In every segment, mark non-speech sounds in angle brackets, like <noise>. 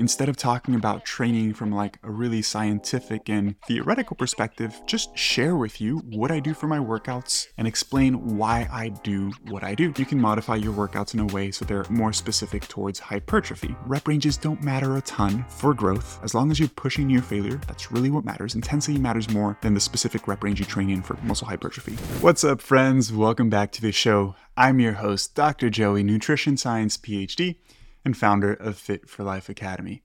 Instead of talking about training from like a really scientific and theoretical perspective, just share with you what I do for my workouts and explain why I do what I do. You can modify your workouts in a way so they're more specific towards hypertrophy. Rep ranges don't matter a ton for growth. As long as you're pushing near failure, that's really what matters. Intensity matters more than the specific rep range you train in for muscle hypertrophy. What's up, friends? Welcome back to the show. I'm your host, Dr. Joey, nutrition science PhD and founder of Fit for Life Academy.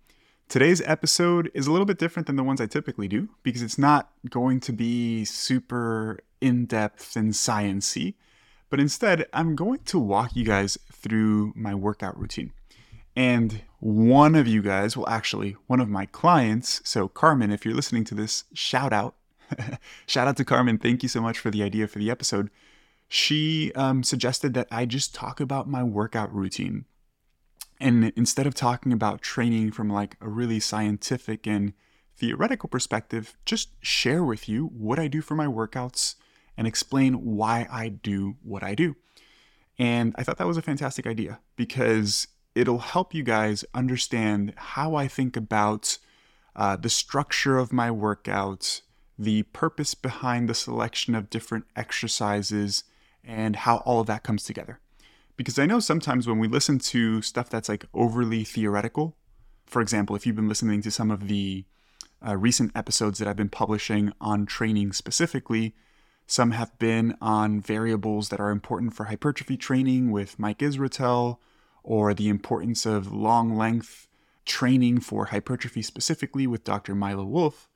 Today's episode is a little bit different than the ones I typically do because it's not going to be super in depth and sciency, but instead, I'm going to walk you guys through my workout routine. And one of you guys, well, actually, one of my clients, so Carmen, if you're listening to this, shout out. <laughs> shout out to Carmen. Thank you so much for the idea for the episode. She um, suggested that I just talk about my workout routine and instead of talking about training from like a really scientific and theoretical perspective, just share with you what I do for my workouts and explain why I do what I do. And I thought that was a fantastic idea because it'll help you guys understand how I think about uh, the structure of my workouts, the purpose behind the selection of different exercises, and how all of that comes together. Because I know sometimes when we listen to stuff that's like overly theoretical, for example, if you've been listening to some of the uh, recent episodes that I've been publishing on training specifically, some have been on variables that are important for hypertrophy training with Mike Israetel, or the importance of long length training for hypertrophy specifically with Dr. Milo Wolf.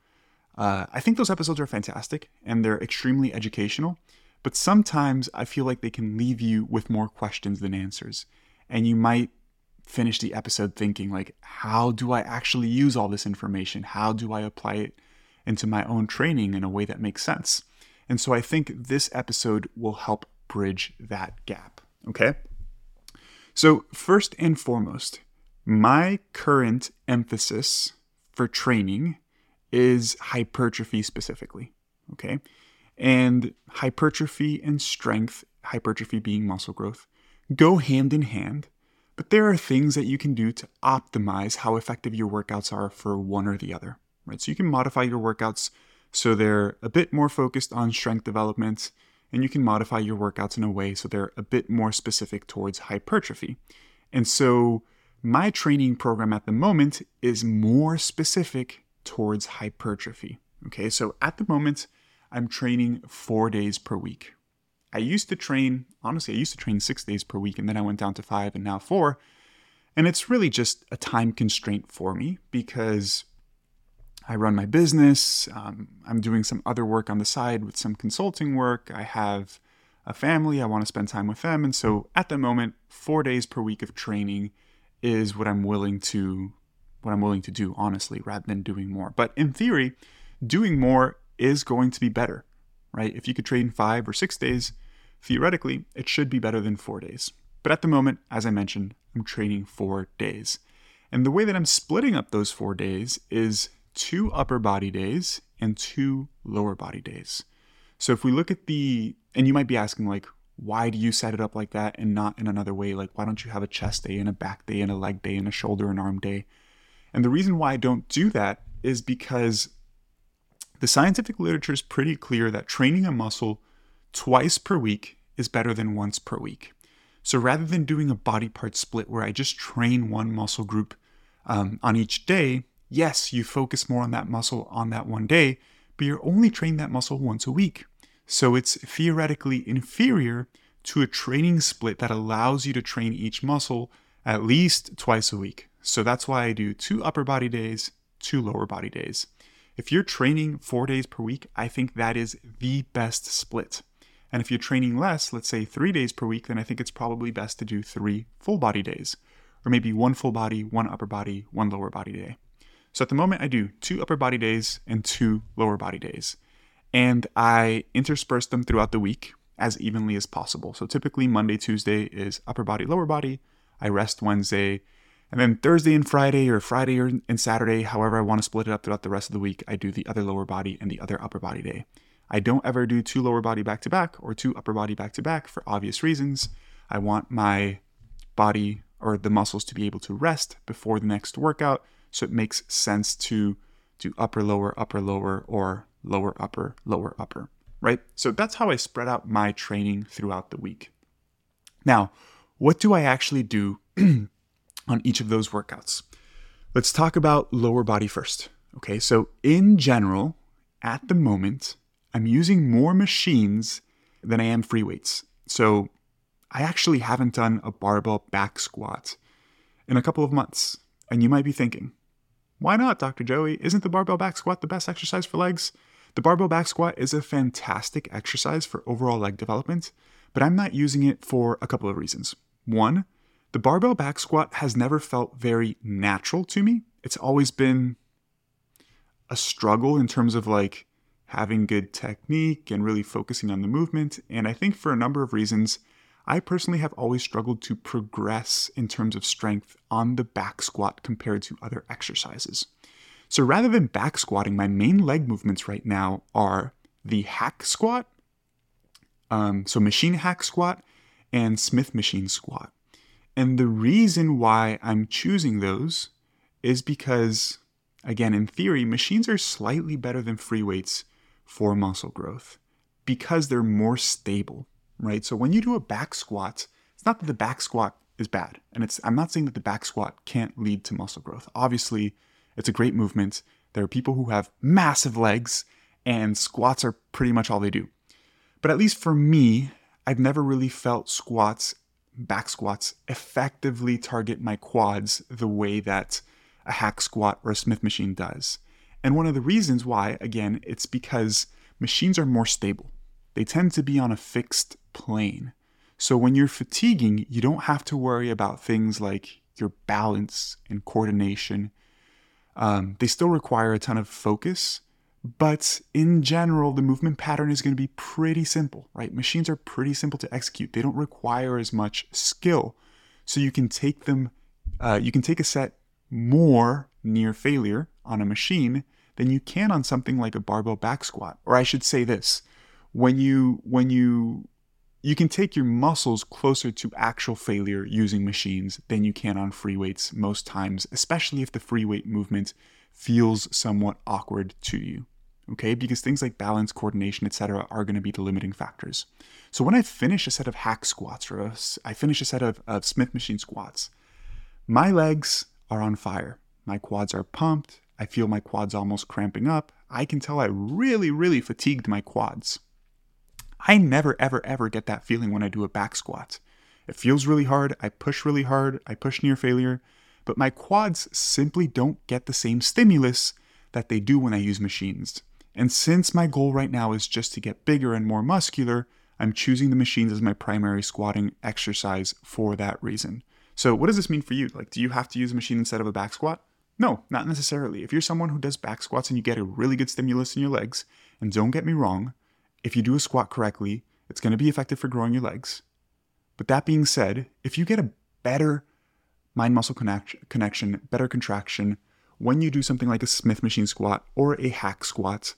Uh, I think those episodes are fantastic and they're extremely educational. But sometimes I feel like they can leave you with more questions than answers. And you might finish the episode thinking like how do I actually use all this information? How do I apply it into my own training in a way that makes sense? And so I think this episode will help bridge that gap, okay? So, first and foremost, my current emphasis for training is hypertrophy specifically, okay? And hypertrophy and strength, hypertrophy being muscle growth, go hand in hand. But there are things that you can do to optimize how effective your workouts are for one or the other, right? So you can modify your workouts so they're a bit more focused on strength development, and you can modify your workouts in a way so they're a bit more specific towards hypertrophy. And so my training program at the moment is more specific towards hypertrophy. Okay, so at the moment, I'm training four days per week. I used to train, honestly, I used to train six days per week, and then I went down to five and now four. And it's really just a time constraint for me because I run my business. Um, I'm doing some other work on the side with some consulting work. I have a family. I want to spend time with them. And so at the moment, four days per week of training is what I'm willing to what I'm willing to do, honestly, rather than doing more. But in theory, doing more is going to be better, right? If you could train five or six days, theoretically, it should be better than four days. But at the moment, as I mentioned, I'm training four days. And the way that I'm splitting up those four days is two upper body days and two lower body days. So if we look at the, and you might be asking, like, why do you set it up like that and not in another way? Like, why don't you have a chest day and a back day and a leg day and a shoulder and arm day? And the reason why I don't do that is because the scientific literature is pretty clear that training a muscle twice per week is better than once per week. So rather than doing a body part split where I just train one muscle group um, on each day, yes, you focus more on that muscle on that one day, but you're only training that muscle once a week. So it's theoretically inferior to a training split that allows you to train each muscle at least twice a week. So that's why I do two upper body days, two lower body days. If you're training four days per week, I think that is the best split. And if you're training less, let's say three days per week, then I think it's probably best to do three full body days, or maybe one full body, one upper body, one lower body day. So at the moment, I do two upper body days and two lower body days. And I intersperse them throughout the week as evenly as possible. So typically, Monday, Tuesday is upper body, lower body. I rest Wednesday, and then Thursday and Friday, or Friday and Saturday, however I want to split it up throughout the rest of the week, I do the other lower body and the other upper body day. I don't ever do two lower body back to back or two upper body back to back for obvious reasons. I want my body or the muscles to be able to rest before the next workout So it makes sense to do upper, lower, upper, lower, or lower, upper, lower, upper, right? So that's how I spread out my training throughout the week. Now, what do I actually do <clears throat> on each of those workouts? Let's talk about lower body first. Okay, so in general, at the moment, I'm using more machines than I am free weights. So I actually haven't done a barbell back squat in a couple of months. And you might be thinking, why not, Dr. Joey? Isn't the barbell back squat the best exercise for legs? The barbell back squat is a fantastic exercise for overall leg development, but I'm not using it for a couple of reasons. One, the barbell back squat has never felt very natural to me. It's always been a struggle in terms of like having good technique and really focusing on the movement. And I think for a number of reasons, I personally have always struggled to progress in terms of strength on the back squat compared to other exercises. So rather than back squatting, my main leg movements right now are the hack squat, um, so machine hack squat, and Smith machine squat. And the reason why I'm choosing those is because, again, in theory, machines are slightly better than free weights for muscle growth because they're more stable, right? So when you do a back squat, it's not that the back squat is bad. And it's I'm not saying that the back squat can't lead to muscle growth. Obviously, it's a great movement. There are people who have massive legs and squats are pretty much all they do. But at least for me, I've never really felt squats back squats effectively target my quads the way that a hack squat or a Smith machine does. And one of the reasons why, again, it's because machines are more stable. They tend to be on a fixed plane. So when you're fatiguing, you don't have to worry about things like your balance and coordination. Um, they still require a ton of focus, but in general, the movement pattern is going to be pretty simple, right? Machines are pretty simple to execute. They don't require as much skill. So you can take them, uh, you can take a set more near failure on a machine than you can on something like a barbell back squat. Or I should say this, when you, when you, you can take your muscles closer to actual failure using machines than you can on free weights most times, especially if the free weight movement feels somewhat awkward to you okay? Because things like balance, coordination, etc., are going to be the limiting factors. So when I finish a set of hack squats or a, I finish a set of, of Smith machine squats, my legs are on fire. My quads are pumped. I feel my quads almost cramping up. I can tell I really, really fatigued my quads. I never, ever, ever get that feeling when I do a back squat. It feels really hard. I push really hard. I push near failure. But my quads simply don't get the same stimulus that they do when I use machines. And since my goal right now is just to get bigger and more muscular, I'm choosing the machines as my primary squatting exercise for that reason. So, what does this mean for you? Like, do you have to use a machine instead of a back squat? No, not necessarily. If you're someone who does back squats and you get a really good stimulus in your legs, and don't get me wrong, if you do a squat correctly, it's going to be effective for growing your legs. But that being said, if you get a better mind muscle connection, better contraction, when you do something like a Smith machine squat or a hack squat,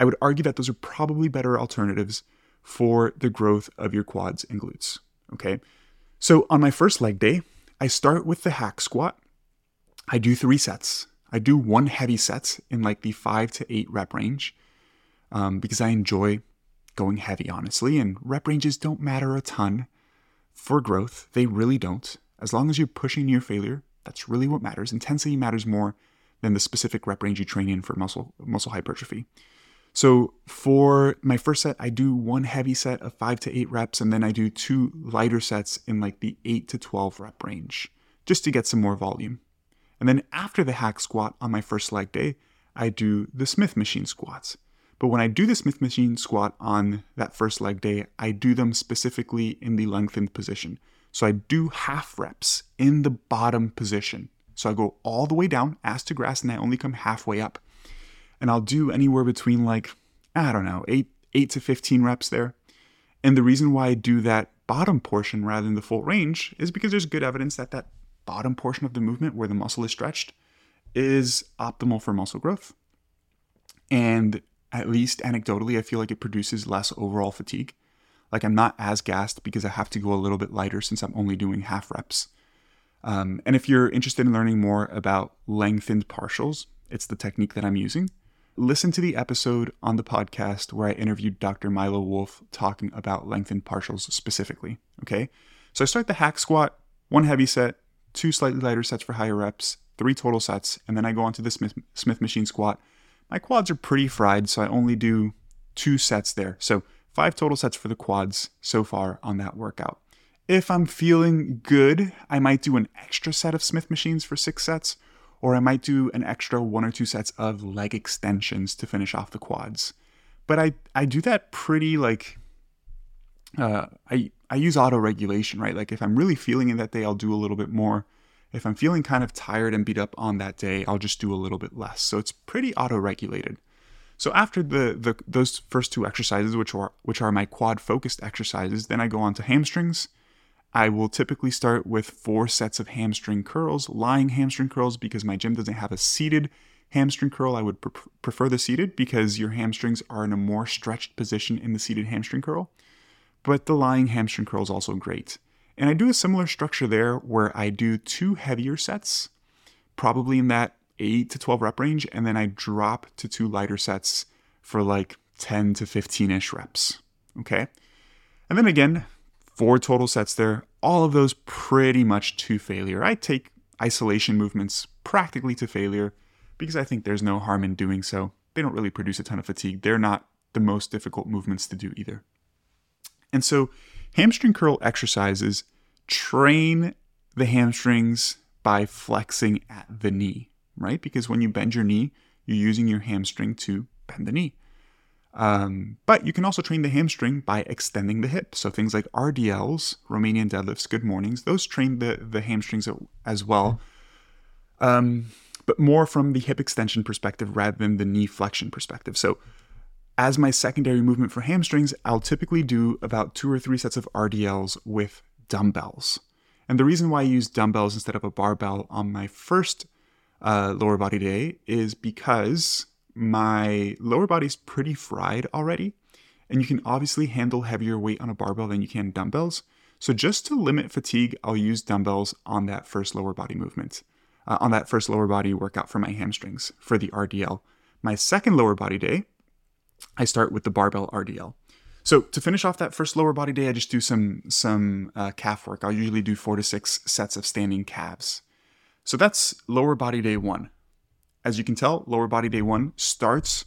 I would argue that those are probably better alternatives for the growth of your quads and glutes. Okay. So on my first leg day, I start with the hack squat. I do three sets. I do one heavy set in like the five to eight rep range um, because I enjoy going heavy, honestly. And rep ranges don't matter a ton for growth. They really don't. As long as you're pushing near failure, that's really what matters. Intensity matters more than the specific rep range you train in for muscle muscle hypertrophy. So for my first set, I do one heavy set of five to eight reps, and then I do two lighter sets in like the eight to 12 rep range, just to get some more volume. And then after the hack squat on my first leg day, I do the Smith machine squats. But when I do the Smith machine squat on that first leg day, I do them specifically in the lengthened position. So I do half reps in the bottom position. So I go all the way down, ass to grass, and I only come halfway up and I'll do anywhere between like, I don't know, 8 8 to 15 reps there. And the reason why I do that bottom portion rather than the full range is because there's good evidence that that bottom portion of the movement where the muscle is stretched is optimal for muscle growth. And at least anecdotally, I feel like it produces less overall fatigue. Like I'm not as gassed because I have to go a little bit lighter since I'm only doing half reps. Um, and if you're interested in learning more about lengthened partials, it's the technique that I'm using. Listen to the episode on the podcast where I interviewed Dr. Milo Wolf talking about lengthened partials specifically. Okay. So I start the hack squat, one heavy set, two slightly lighter sets for higher reps, three total sets, and then I go on to the Smith, Smith machine squat. My quads are pretty fried, so I only do two sets there. So five total sets for the quads so far on that workout. If I'm feeling good, I might do an extra set of Smith machines for six sets, or I might do an extra one or two sets of leg extensions to finish off the quads. But I, I do that pretty like uh, I I use auto regulation, right? Like if I'm really feeling it that day, I'll do a little bit more. If I'm feeling kind of tired and beat up on that day, I'll just do a little bit less. So it's pretty auto regulated. So after the, the those first two exercises, which are which are my quad focused exercises, then I go on to hamstrings. I will typically start with four sets of hamstring curls, lying hamstring curls, because my gym doesn't have a seated hamstring curl. I would pre- prefer the seated because your hamstrings are in a more stretched position in the seated hamstring curl. But the lying hamstring curl is also great. And I do a similar structure there where I do two heavier sets, probably in that 8 to 12 rep range, and then I drop to two lighter sets for like 10 to 15 ish reps. Okay. And then again, four total sets there, all of those pretty much to failure. I take isolation movements practically to failure because I think there's no harm in doing so. They don't really produce a ton of fatigue. They're not the most difficult movements to do either. And so, hamstring curl exercises train the hamstrings by flexing at the knee, right? Because when you bend your knee, you're using your hamstring to bend the knee. Um, but you can also train the hamstring by extending the hip. So things like RDLs, Romanian deadlifts, good mornings, those train the, the hamstrings as well. Um, but more from the hip extension perspective rather than the knee flexion perspective. So as my secondary movement for hamstrings, I'll typically do about two or three sets of RDLs with dumbbells. And the reason why I use dumbbells instead of a barbell on my first uh, lower body day is because my lower body's pretty fried already, and you can obviously handle heavier weight on a barbell than you can dumbbells. So just to limit fatigue, I'll use dumbbells on that first lower body movement, uh, on that first lower body workout for my hamstrings for the RDL. My second lower body day, I start with the barbell RDL. So to finish off that first lower body day, I just do some some uh, calf work. I'll usually do four to six sets of standing calves. So that's lower body day one. As you can tell, lower body day one starts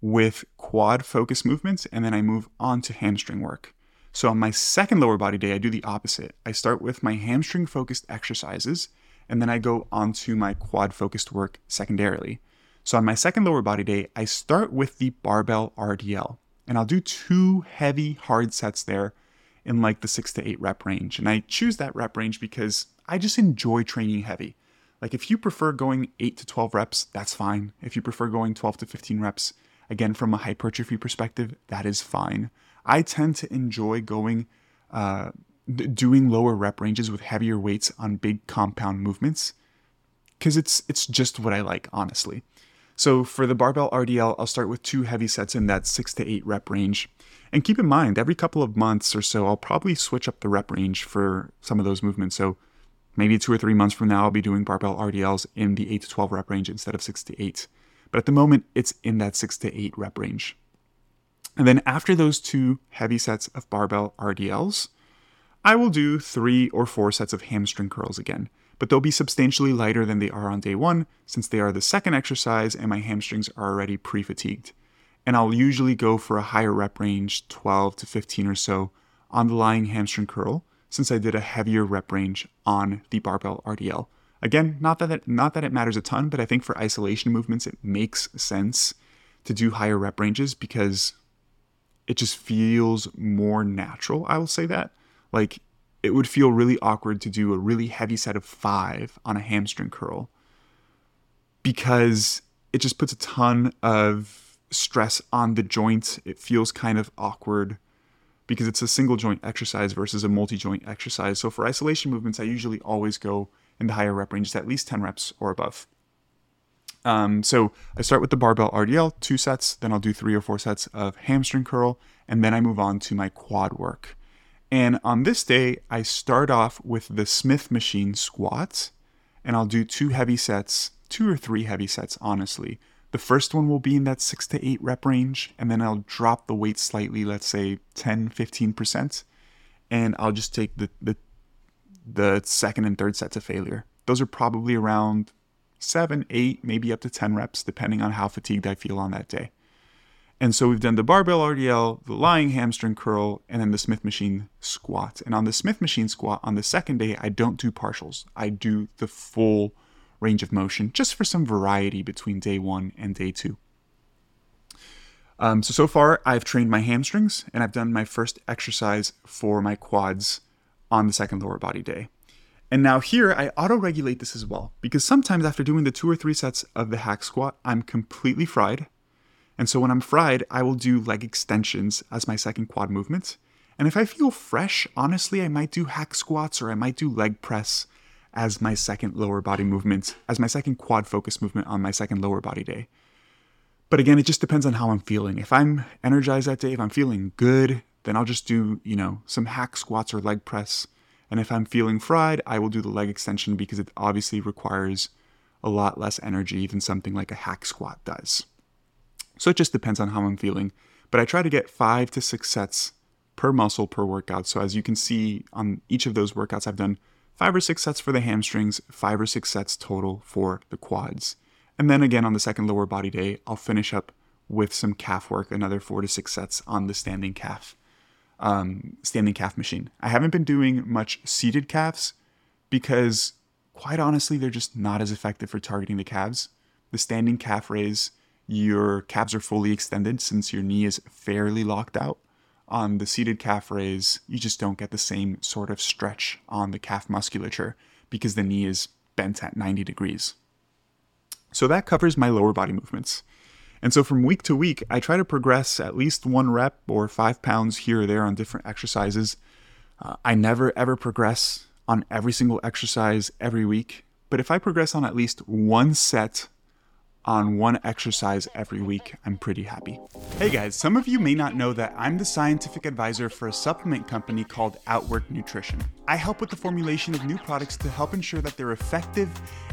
with quad focus movements, and then I move on to hamstring work. So on my second lower body day, I do the opposite. I start with my hamstring focused exercises, and then I go on to my quad focused work secondarily. So on my second lower body day, I start with the barbell RDL, and I'll do two heavy hard sets there in like the six to eight rep range. And I choose that rep range because I just enjoy training heavy. Like if you prefer going 8 to 12 reps, that's fine. If you prefer going 12 to 15 reps, again from a hypertrophy perspective, that is fine. I tend to enjoy going uh, doing lower rep ranges with heavier weights on big compound movements because it's it's just what I like, honestly. So for the barbell RDL, I'll start with two heavy sets in that 6 to 8 rep range. And keep in mind, every couple of months or so, I'll probably switch up the rep range for some of those movements. So Maybe two or three months from now, I'll be doing barbell RDLs in the 8 to 12 rep range instead of 6 to 8. But at the moment, it's in that 6 to 8 rep range. And then after those two heavy sets of barbell RDLs, I will do three or four sets of hamstring curls again, but they'll be substantially lighter than they are on day one since they are the second exercise and my hamstrings are already pre fatigued. And I'll usually go for a higher rep range, 12 to 15 or so, on the lying hamstring curl, since I did a heavier rep range on the barbell RDL. Again, not that it, not that it matters a ton, but I think for isolation movements it makes sense to do higher rep ranges because it just feels more natural. I will say that. Like it would feel really awkward to do a really heavy set of 5 on a hamstring curl because it just puts a ton of stress on the joints. It feels kind of awkward because it's a single joint exercise versus a multi joint exercise. So for isolation movements, I usually always go in the higher rep range, at least 10 reps or above. Um, so I start with the barbell RDL, two sets, then I'll do three or four sets of hamstring curl, and then I move on to my quad work. And on this day, I start off with the Smith machine squats, and I'll do two heavy sets, two or three heavy sets, honestly. The first one will be in that six to eight rep range, and then I'll drop the weight slightly, let's say 10, 15%, and I'll just take the, the, the second and third set to failure. Those are probably around seven, eight, maybe up to 10 reps, depending on how fatigued I feel on that day. And so we've done the barbell RDL, the lying hamstring curl, and then the Smith machine squat. And on the Smith machine squat, on the second day, I don't do partials. I do the full range of motion just for some variety between day one and day two. Um, so, so far, I've trained my hamstrings and I've done my first exercise for my quads on the second lower body day. And now here, I auto regulate this as well because sometimes after doing the two or three sets of the hack squat, I'm completely fried and so when I'm fried, I will do leg extensions as my second quad movement. And if I feel fresh, honestly, I might do hack squats or I might do leg press as my second lower body movement, as my second quad focus movement on my second lower body day. But again, it just depends on how I'm feeling. If I'm energized that day, if I'm feeling good, then I'll just do, you know, some hack squats or leg press. And if I'm feeling fried, I will do the leg extension because it obviously requires a lot less energy than something like a hack squat does. So it just depends on how I'm feeling. But I try to get five to six sets per muscle per workout. So as you can see on each of those workouts, I've done five or six sets for the hamstrings, five or six sets total for the quads. And then again on the second lower body day, I'll finish up with some calf work, another four to six sets on the standing calf, um, standing calf machine. I haven't been doing much seated calves because, quite honestly, they're just not as effective for targeting the calves. The standing calf raise your calves are fully extended since your knee is fairly locked out. On the seated calf raise, you just don't get the same sort of stretch on the calf musculature because the knee is bent at 90 degrees. So that covers my lower body movements. And so from week to week, I try to progress at least one rep or five pounds here or there on different exercises. Uh, I never ever progress on every single exercise every week, but if I progress on at least one set on one exercise every week, I'm pretty happy. Hey guys, some of you may not know that I'm the scientific advisor for a supplement company called Outwork Nutrition. I help with the formulation of new products to help ensure that they're effective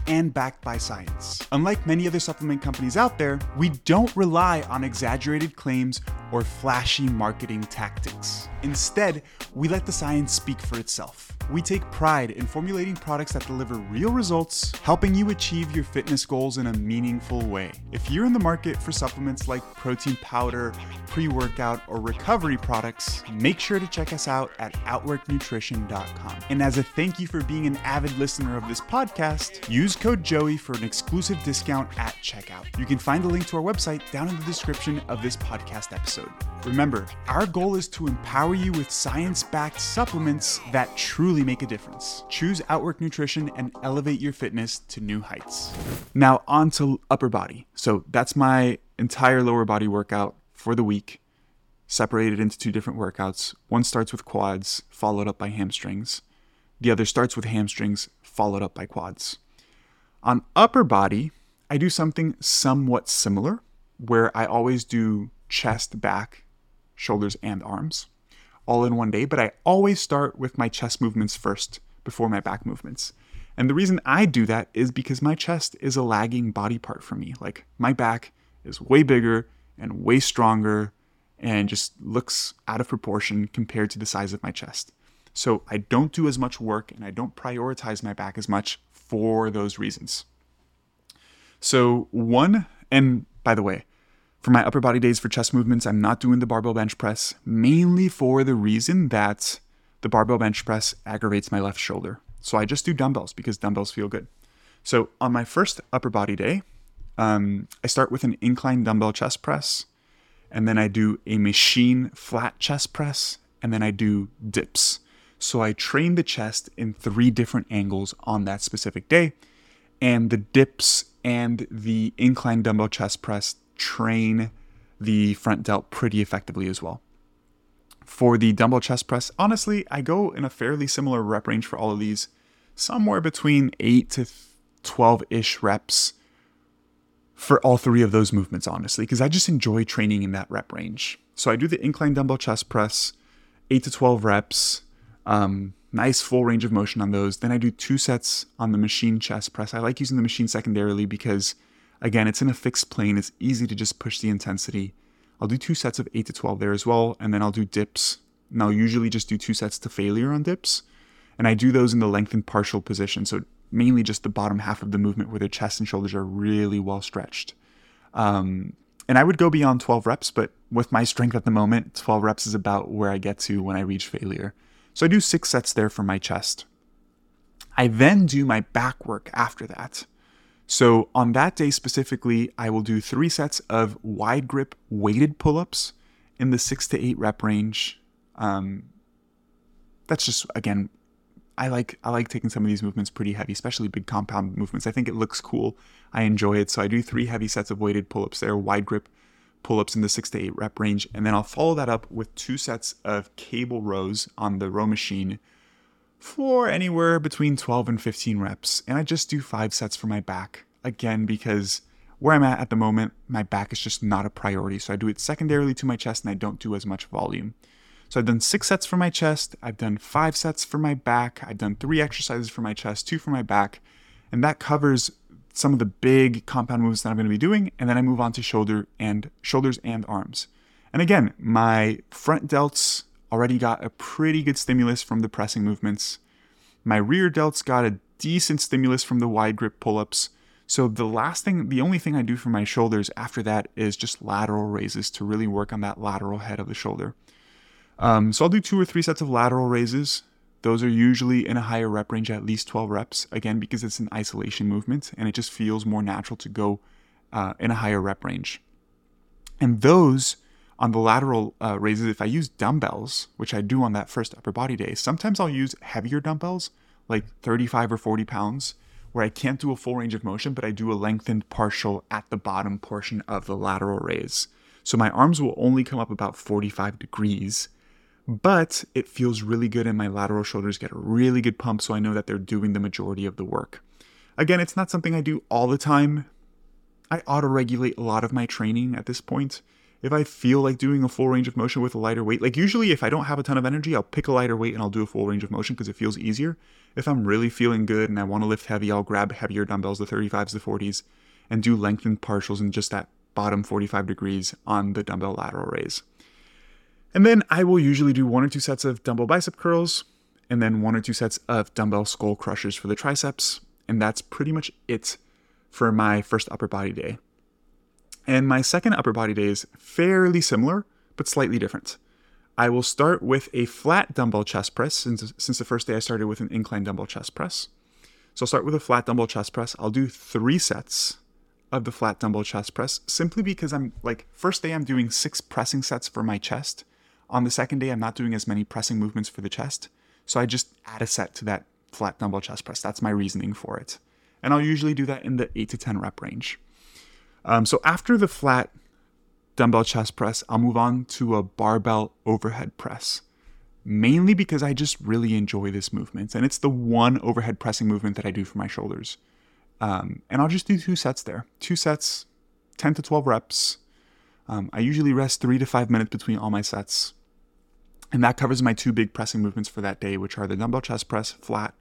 and backed by science. Unlike many other supplement companies out there, we don't rely on exaggerated claims or flashy marketing tactics. Instead, we let the science speak for itself. We take pride in formulating products that deliver real results, helping you achieve your fitness goals in a meaningful way. If you're in the market for supplements like protein powder, pre workout, or recovery products, make sure to check us out at OutworkNutrition.com. And as a thank you for being an avid listener of this podcast, use code Joey for an exclusive discount at checkout. You can find the link to our website down in the description of this podcast episode. Remember, our goal is to empower you with science backed supplements that truly make a difference. Choose Outwork Nutrition and elevate your fitness to new heights. Now, on to upper body. So, that's my entire lower body workout for the week, separated into two different workouts. One starts with quads, followed up by hamstrings. The other starts with hamstrings, followed up by quads. On upper body, I do something somewhat similar where I always do chest, back, shoulders, and arms all in one day, but I always start with my chest movements first before my back movements. And the reason I do that is because my chest is a lagging body part for me. Like my back is way bigger and way stronger and just looks out of proportion compared to the size of my chest. So I don't do as much work and I don't prioritize my back as much for those reasons. So, one, and by the way, for my upper body days for chest movements, I'm not doing the barbell bench press, mainly for the reason that the barbell bench press aggravates my left shoulder. So I just do dumbbells because dumbbells feel good. So on my first upper body day, um, I start with an incline dumbbell chest press, and then I do a machine flat chest press, and then I do dips. So I train the chest in three different angles on that specific day, and the dips and the incline dumbbell chest press train the front delt pretty effectively as well. For the dumbbell chest press, honestly, I go in a fairly similar rep range for all of these, somewhere between 8 to 12 ish reps for all three of those movements, honestly, because I just enjoy training in that rep range. So I do the incline dumbbell chest press, 8 to 12 reps. Um, nice full range of motion on those. Then I do two sets on the machine chest press. I like using the machine secondarily because, again, it's in a fixed plane. It's easy to just push the intensity. I'll do two sets of 8 to 12 there as well. And then I'll do dips. And I'll usually just do two sets to failure on dips. And I do those in the lengthened partial position. So mainly just the bottom half of the movement where the chest and shoulders are really well stretched. Um, and I would go beyond 12 reps, but with my strength at the moment, 12 reps is about where I get to when I reach failure. So I do six sets there for my chest. I then do my back work after that. So on that day specifically, I will do three sets of wide grip weighted pull ups in the six to eight rep range. Um, that's just again I like I like taking some of these movements pretty heavy, especially big compound movements. I think it looks cool. I enjoy it. So I do three heavy sets of weighted pull-ups there, wide grip pull-ups in the six to eight rep range, and then I'll follow that up with two sets of cable rows on the row machine for anywhere between 12 and 15 reps. And I just do five sets for my back again because where I'm at at the moment, my back is just not a priority. So I do it secondarily to my chest and I don't do as much volume. So I've done six sets for my chest, I've done five sets for my back, I've done three exercises for my chest, two for my back, and that covers some of the big compound moves that I'm going to be doing, and then I move on to shoulder and shoulders and arms. And again, my front delts already got a pretty good stimulus from the pressing movements. My rear delts got a decent stimulus from the wide grip pull-ups. So the last thing, the only thing I do for my shoulders after that is just lateral raises to really work on that lateral head of the shoulder. Um, so I'll do two or three sets of lateral raises. Those are usually in a higher rep range, at least 12 reps, again, because it's an isolation movement and it just feels more natural to go uh, in a higher rep range. And those on the lateral uh, raises, if I use dumbbells, which I do on that first upper body day, sometimes I'll use heavier dumbbells, like 35 or 40 pounds, where I can't do a full range of motion, but I do a lengthened partial at the bottom portion of the lateral raise. So my arms will only come up about 45 degrees but it feels really good and my lateral shoulders get a really good pump so I know that they're doing the majority of the work. Again, it's not something I do all the time. I auto regulate a lot of my training at this point. If I feel like doing a full range of motion with a lighter weight, like usually if I don't have a ton of energy, I'll pick a lighter weight and I'll do a full range of motion because it feels easier. If I'm really feeling good and I want to lift heavy, I'll grab heavier dumbbells, the 35s, the 40s, and do lengthened partials in just that bottom 45 degrees on the dumbbell lateral raise. And then I will usually do one or two sets of dumbbell bicep curls, and then one or two sets of dumbbell skull crushers for the triceps. And that's pretty much it for my first upper body day. And my second upper body day is fairly similar, but slightly different. I will start with a flat dumbbell chest press since, since the first day I started with an incline dumbbell chest press. So I'll start with a flat dumbbell chest press. I'll do three sets of the flat dumbbell chest press simply because I'm like, first day I'm doing six pressing sets for my chest on the second day, I'm not doing as many pressing movements for the chest, so I just add a set to that flat dumbbell chest press. That's my reasoning for it. And I'll usually do that in the 8 to 10 rep range. Um, so after the flat dumbbell chest press, I'll move on to a barbell overhead press, mainly because I just really enjoy this movement. And it's the one overhead pressing movement that I do for my shoulders. Um, and I'll just do two sets there two sets, 10 to 12 reps. Um, I usually rest three to five minutes between all my sets. And that covers my two big pressing movements for that day, which are the dumbbell chest press flat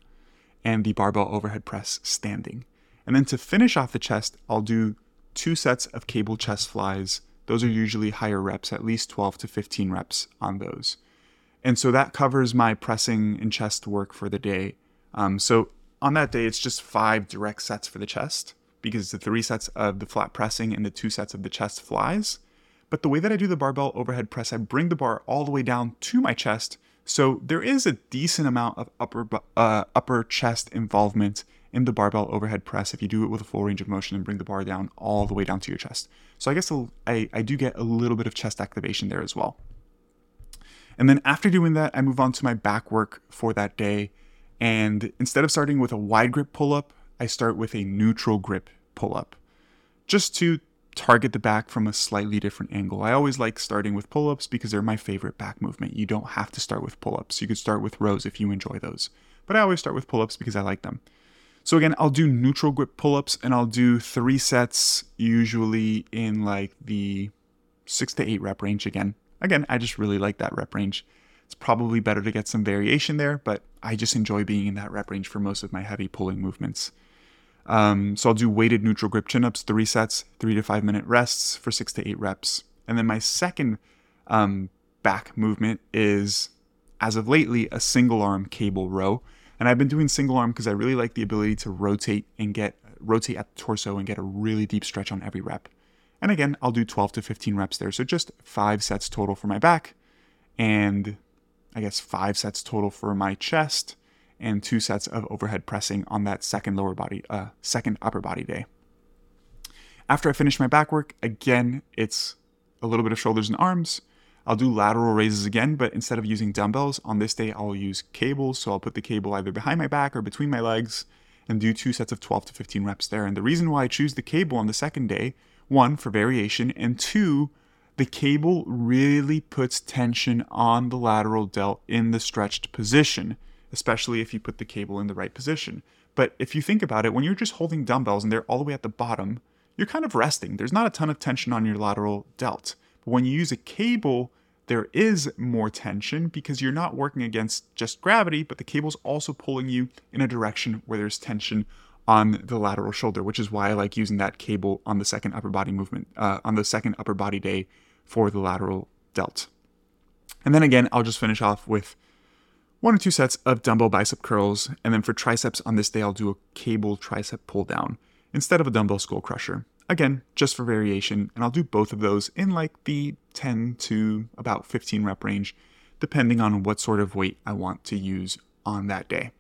and the barbell overhead press standing. And then to finish off the chest, I'll do two sets of cable chest flies. Those are usually higher reps, at least 12 to 15 reps on those. And so that covers my pressing and chest work for the day. Um, so on that day, it's just five direct sets for the chest because it's the three sets of the flat pressing and the two sets of the chest flies. But the way that I do the barbell overhead press, I bring the bar all the way down to my chest. So there is a decent amount of upper uh, upper chest involvement in the barbell overhead press if you do it with a full range of motion and bring the bar down all the way down to your chest. So I guess I, I do get a little bit of chest activation there as well. And then after doing that, I move on to my back work for that day. And instead of starting with a wide grip pull up, I start with a neutral grip pull up just to target the back from a slightly different angle. I always like starting with pull ups because they're my favorite back movement. You don't have to start with pull ups. You could start with rows if you enjoy those. But I always start with pull ups because I like them. So again, I'll do neutral grip pull ups and I'll do three sets, usually in like the six to eight rep range again. Again, I just really like that rep range. It's probably better to get some variation there, but I just enjoy being in that rep range for most of my heavy pulling movements. Um, so I'll do weighted neutral grip chin ups, three sets, three to five minute rests for six to eight reps. And then my second um, back movement is, as of lately, a single arm cable row. And I've been doing single arm because I really like the ability to rotate and get rotate at the torso and get a really deep stretch on every rep. And again, I'll do 12 to 15 reps there. So just five sets total for my back, and I guess five sets total for my chest, and two sets of overhead pressing on that second lower body, uh, second upper body day. After I finish my back work, again, it's a little bit of shoulders and arms. I'll do lateral raises again, but instead of using dumbbells, on this day I'll use cables. So I'll put the cable either behind my back or between my legs and do two sets of 12 to 15 reps there. And the reason why I choose the cable on the second day, one, for variation, and two, the cable really puts tension on the lateral delt in the stretched position especially if you put the cable in the right position. But if you think about it, when you're just holding dumbbells and they're all the way at the bottom, you're kind of resting. There's not a ton of tension on your lateral delt. When you use a cable, there is more tension because you're not working against just gravity, but the cable's also pulling you in a direction where there's tension on the lateral shoulder, which is why I like using that cable on the second upper body movement, uh, on the second upper body day for the lateral delt. And then again, I'll just finish off with one or two sets of dumbbell bicep curls, and then for triceps on this day, I'll do a cable tricep pull down instead of a dumbbell skull crusher. Again, just for variation, and I'll do both of those in like the 10 to about 15 rep range, depending on what sort of weight I want to use on that day.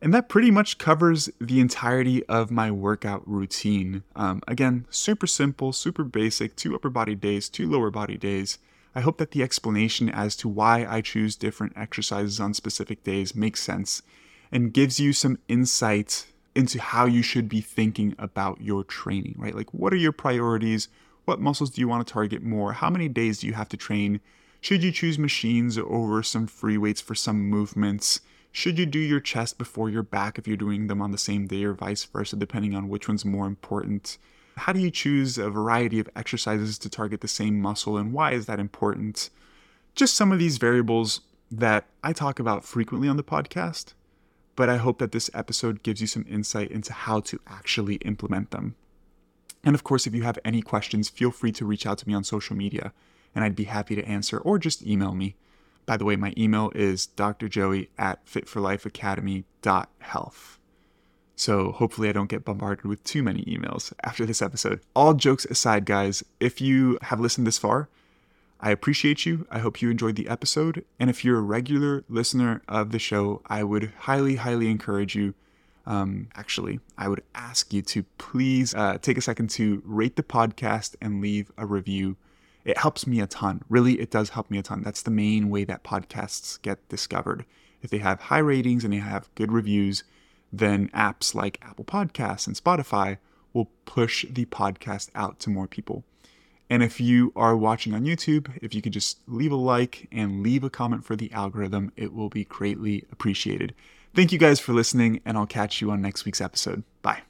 And that pretty much covers the entirety of my workout routine. Um, again, super simple, super basic, two upper body days, two lower body days. I hope that the explanation as to why I choose different exercises on specific days makes sense and gives you some insight into how you should be thinking about your training, right? Like, what are your priorities? What muscles do you want to target more? How many days do you have to train? Should you choose machines over some free weights for some movements? Should you do your chest before your back if you're doing them on the same day or vice versa, depending on which one's more important? How do you choose a variety of exercises to target the same muscle and why is that important? Just some of these variables that I talk about frequently on the podcast, but I hope that this episode gives you some insight into how to actually implement them. And of course, if you have any questions, feel free to reach out to me on social media and I'd be happy to answer or just email me. By the way, my email is drjoey at fitforlifeacademy.health. So hopefully I don't get bombarded with too many emails after this episode. All jokes aside, guys, if you have listened this far, I appreciate you. I hope you enjoyed the episode. And if you're a regular listener of the show, I would highly, highly encourage you. Um, actually, I would ask you to please uh, take a second to rate the podcast and leave a review. It helps me a ton. Really, it does help me a ton. That's the main way that podcasts get discovered. If they have high ratings and they have good reviews, then apps like Apple Podcasts and Spotify will push the podcast out to more people. And if you are watching on YouTube, if you could just leave a like and leave a comment for the algorithm, it will be greatly appreciated. Thank you guys for listening, and I'll catch you on next week's episode. Bye.